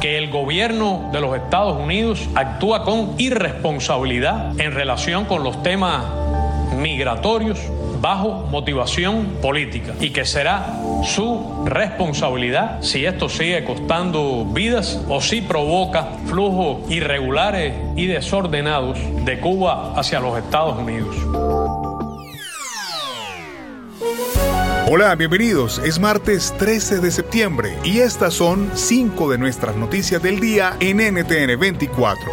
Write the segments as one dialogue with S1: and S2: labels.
S1: que el gobierno de los Estados Unidos actúa con irresponsabilidad en relación con los temas migratorios bajo motivación política y que será su responsabilidad si esto sigue costando vidas o si provoca flujos irregulares y desordenados de Cuba hacia los Estados Unidos.
S2: Hola, bienvenidos. Es martes 13 de septiembre y estas son cinco de nuestras noticias del día en NTN 24.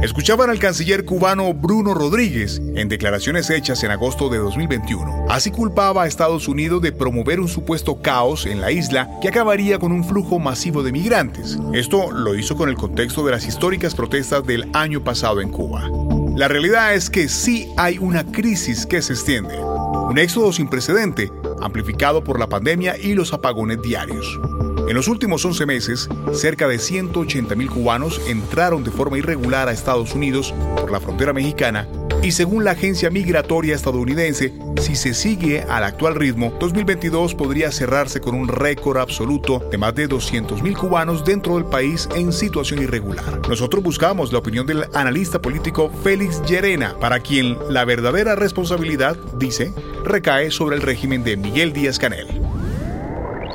S2: Escuchaban al canciller cubano Bruno Rodríguez en declaraciones hechas en agosto de 2021. Así culpaba a Estados Unidos de promover un supuesto caos en la isla que acabaría con un flujo masivo de migrantes. Esto lo hizo con el contexto de las históricas protestas del año pasado en Cuba. La realidad es que sí hay una crisis que se extiende, un éxodo sin precedente, amplificado por la pandemia y los apagones diarios. En los últimos 11 meses, cerca de 180.000 cubanos entraron de forma irregular a Estados Unidos por la frontera mexicana y según la agencia migratoria estadounidense, si se sigue al actual ritmo, 2022 podría cerrarse con un récord absoluto de más de 200.000 cubanos dentro del país en situación irregular. Nosotros buscamos la opinión del analista político Félix Llerena, para quien la verdadera responsabilidad, dice, recae sobre el régimen de Miguel Díaz Canel.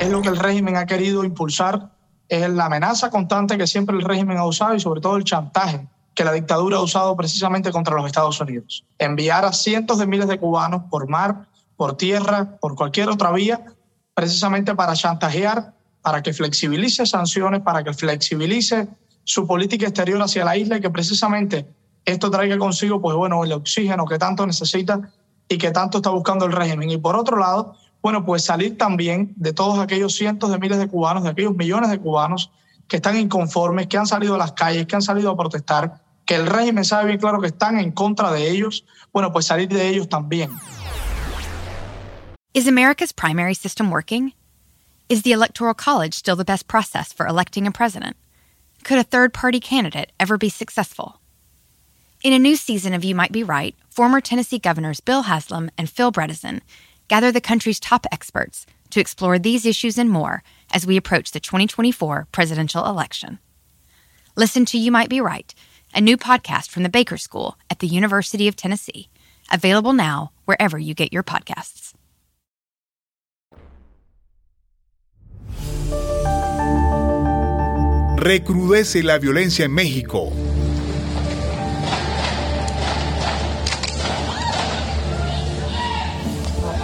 S3: Es lo que el régimen ha querido impulsar, es la amenaza constante que siempre el régimen ha usado y sobre todo el chantaje que la dictadura ha usado precisamente contra los Estados Unidos. Enviar a cientos de miles de cubanos por mar, por tierra, por cualquier otra vía, precisamente para chantajear, para que flexibilice sanciones, para que flexibilice su política exterior hacia la isla y que precisamente esto traiga consigo, pues bueno, el oxígeno que tanto necesita y que tanto está buscando el régimen. Y por otro lado, bueno, pues salir también de todos aquellos cientos de miles de cubanos, de aquellos millones de cubanos que están inconformes, que han salido a las calles, que han salido a protestar, que el régimen sabe bien claro que están en contra de ellos, bueno, pues salir de ellos también.
S4: Is America's primary system working? Is the Electoral College still the best process for electing a president? Could a third party candidate ever be successful? In a new season of You Might Be Right, former Tennessee governors Bill Haslam and Phil Bredesen gather the country's top experts to explore these issues and more as we approach the 2024 presidential election. Listen to You Might Be Right a new podcast from the Baker School at the University of Tennessee, available now wherever you get your podcasts.
S2: Recrudece la violencia en México.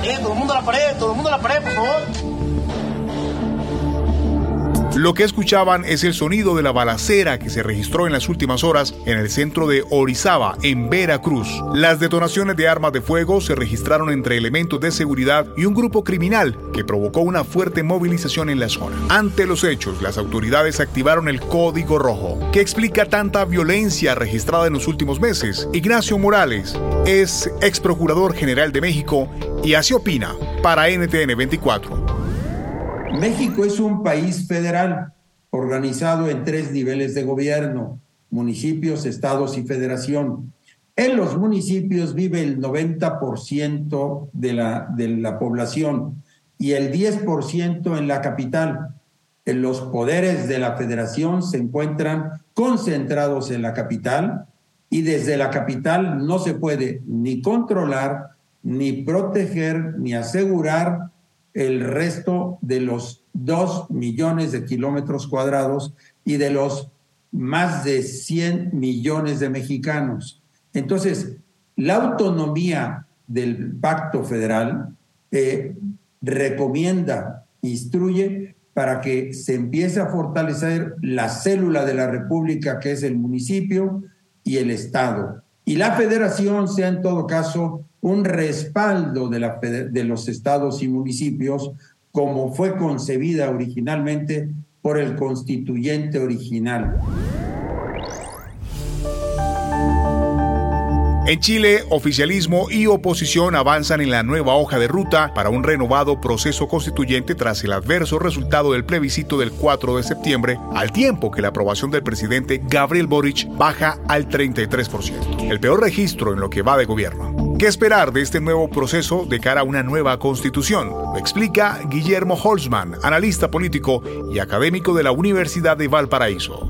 S5: Eh, todo el mundo a la pared, todo el mundo a la pared, por favor.
S2: Lo que escuchaban es el sonido de la balacera que se registró en las últimas horas en el centro de Orizaba, en Veracruz. Las detonaciones de armas de fuego se registraron entre elementos de seguridad y un grupo criminal que provocó una fuerte movilización en la zona. Ante los hechos, las autoridades activaron el Código Rojo, que explica tanta violencia registrada en los últimos meses. Ignacio Morales es ex procurador general de México y así opina para NTN 24.
S6: México es un país federal organizado en tres niveles de gobierno, municipios, estados y federación. En los municipios vive el 90% de la, de la población y el 10% en la capital. En los poderes de la federación se encuentran concentrados en la capital y desde la capital no se puede ni controlar, ni proteger, ni asegurar el resto de los dos millones de kilómetros cuadrados y de los más de 100 millones de mexicanos. Entonces, la autonomía del pacto federal eh, recomienda, instruye para que se empiece a fortalecer la célula de la República, que es el municipio y el Estado. Y la federación sea en todo caso un respaldo de, los estados y municipios como fue concebida originalmente por el constituyente original.
S2: En Chile, oficialismo y oposición avanzan en la nueva hoja de ruta para un renovado proceso constituyente tras el adverso resultado del plebiscito del 4 de septiembre, al tiempo que la aprobación del presidente Gabriel Boric baja al 33%, el peor registro en lo que va de gobierno. ¿Qué esperar de este nuevo proceso de cara a una nueva constitución? Lo explica Guillermo Holzman, analista político y académico de la Universidad de Valparaíso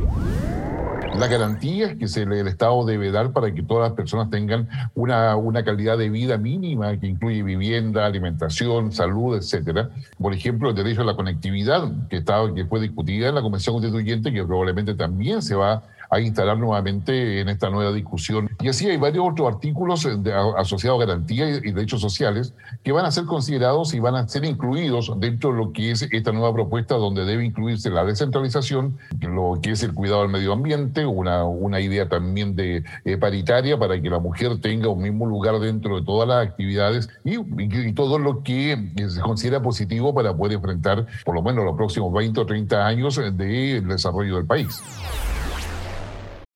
S7: las garantías que se, el Estado debe dar para que todas las personas tengan una, calidad de vida mínima que incluye vivienda, alimentación, salud, etcétera. Por ejemplo, el derecho a la conectividad, que, estaba, que fue discutida en la Convención Constituyente, que probablemente también se va a instalar nuevamente en esta nueva discusión. Y así hay varios otros artículos eh, asociados a garantías y derechos sociales que van a ser considerados y van a ser incluidos dentro de lo que es esta nueva propuesta donde debe incluirse la descentralización, lo que es el cuidado del medio ambiente, una, una idea también de eh, paritaria para que la mujer tenga un mismo lugar dentro de todas las actividades y, y, todo lo que se considera positivo para poder enfrentar por lo menos los próximos 20 o 30 años del desarrollo del país.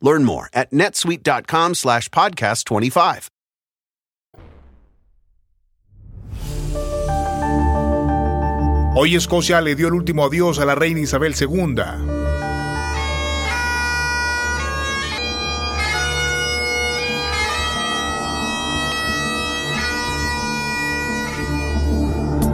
S8: Learn more at netsuite.com slash podcast 25.
S2: Hoy Escocia le dio el último adiós a la reina Isabel II.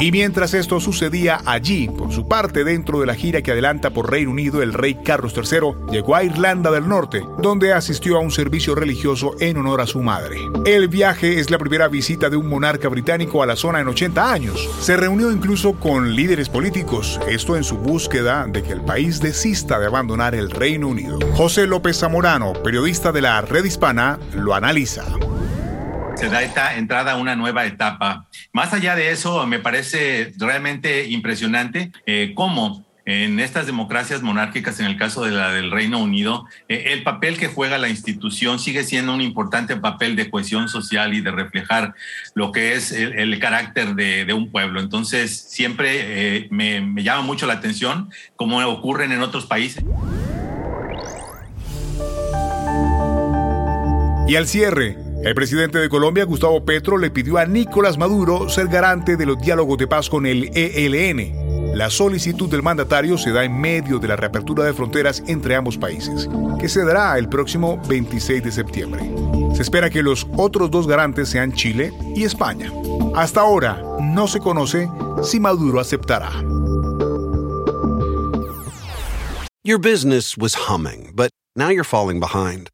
S2: Y mientras esto sucedía allí, por su parte dentro de la gira que adelanta por Reino Unido el rey Carlos III, llegó a Irlanda del Norte, donde asistió a un servicio religioso en honor a su madre. El viaje es la primera visita de un monarca británico a la zona en 80 años. Se reunió incluso con líderes políticos, esto en su búsqueda de que el país desista de abandonar el Reino Unido. José López Zamorano, periodista de la Red Hispana, lo analiza
S9: se da esta entrada a una nueva etapa. Más allá de eso, me parece realmente impresionante eh, cómo en estas democracias monárquicas, en el caso de la del Reino Unido, eh, el papel que juega la institución sigue siendo un importante papel de cohesión social y de reflejar lo que es el, carácter de, un pueblo. Entonces, siempre eh, me, me llama mucho la atención cómo ocurren en otros países.
S2: Y al cierre, el presidente de Colombia, Gustavo Petro, le pidió a Nicolás Maduro ser garante de los diálogos de paz con el ELN. La solicitud del mandatario se da en medio de la reapertura de fronteras entre ambos países, que se dará el próximo 26 de septiembre. Se espera que los otros dos garantes sean Chile y España. Hasta ahora no se conoce si Maduro aceptará.
S8: Your business was humming, but now you're falling behind.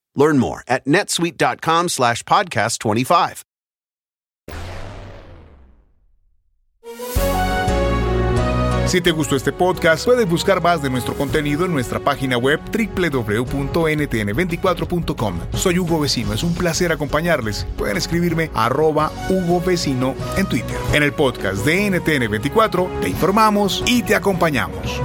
S8: Learn more at netsuite.com slash podcast 25.
S2: Si te gustó este podcast, puedes buscar más de nuestro contenido en nuestra página web www.ntn24.com. Soy Hugo Vecino, es un placer acompañarles. Pueden escribirme a arroba Hugo Vecino en Twitter. En el podcast de NTN24 te informamos y te acompañamos.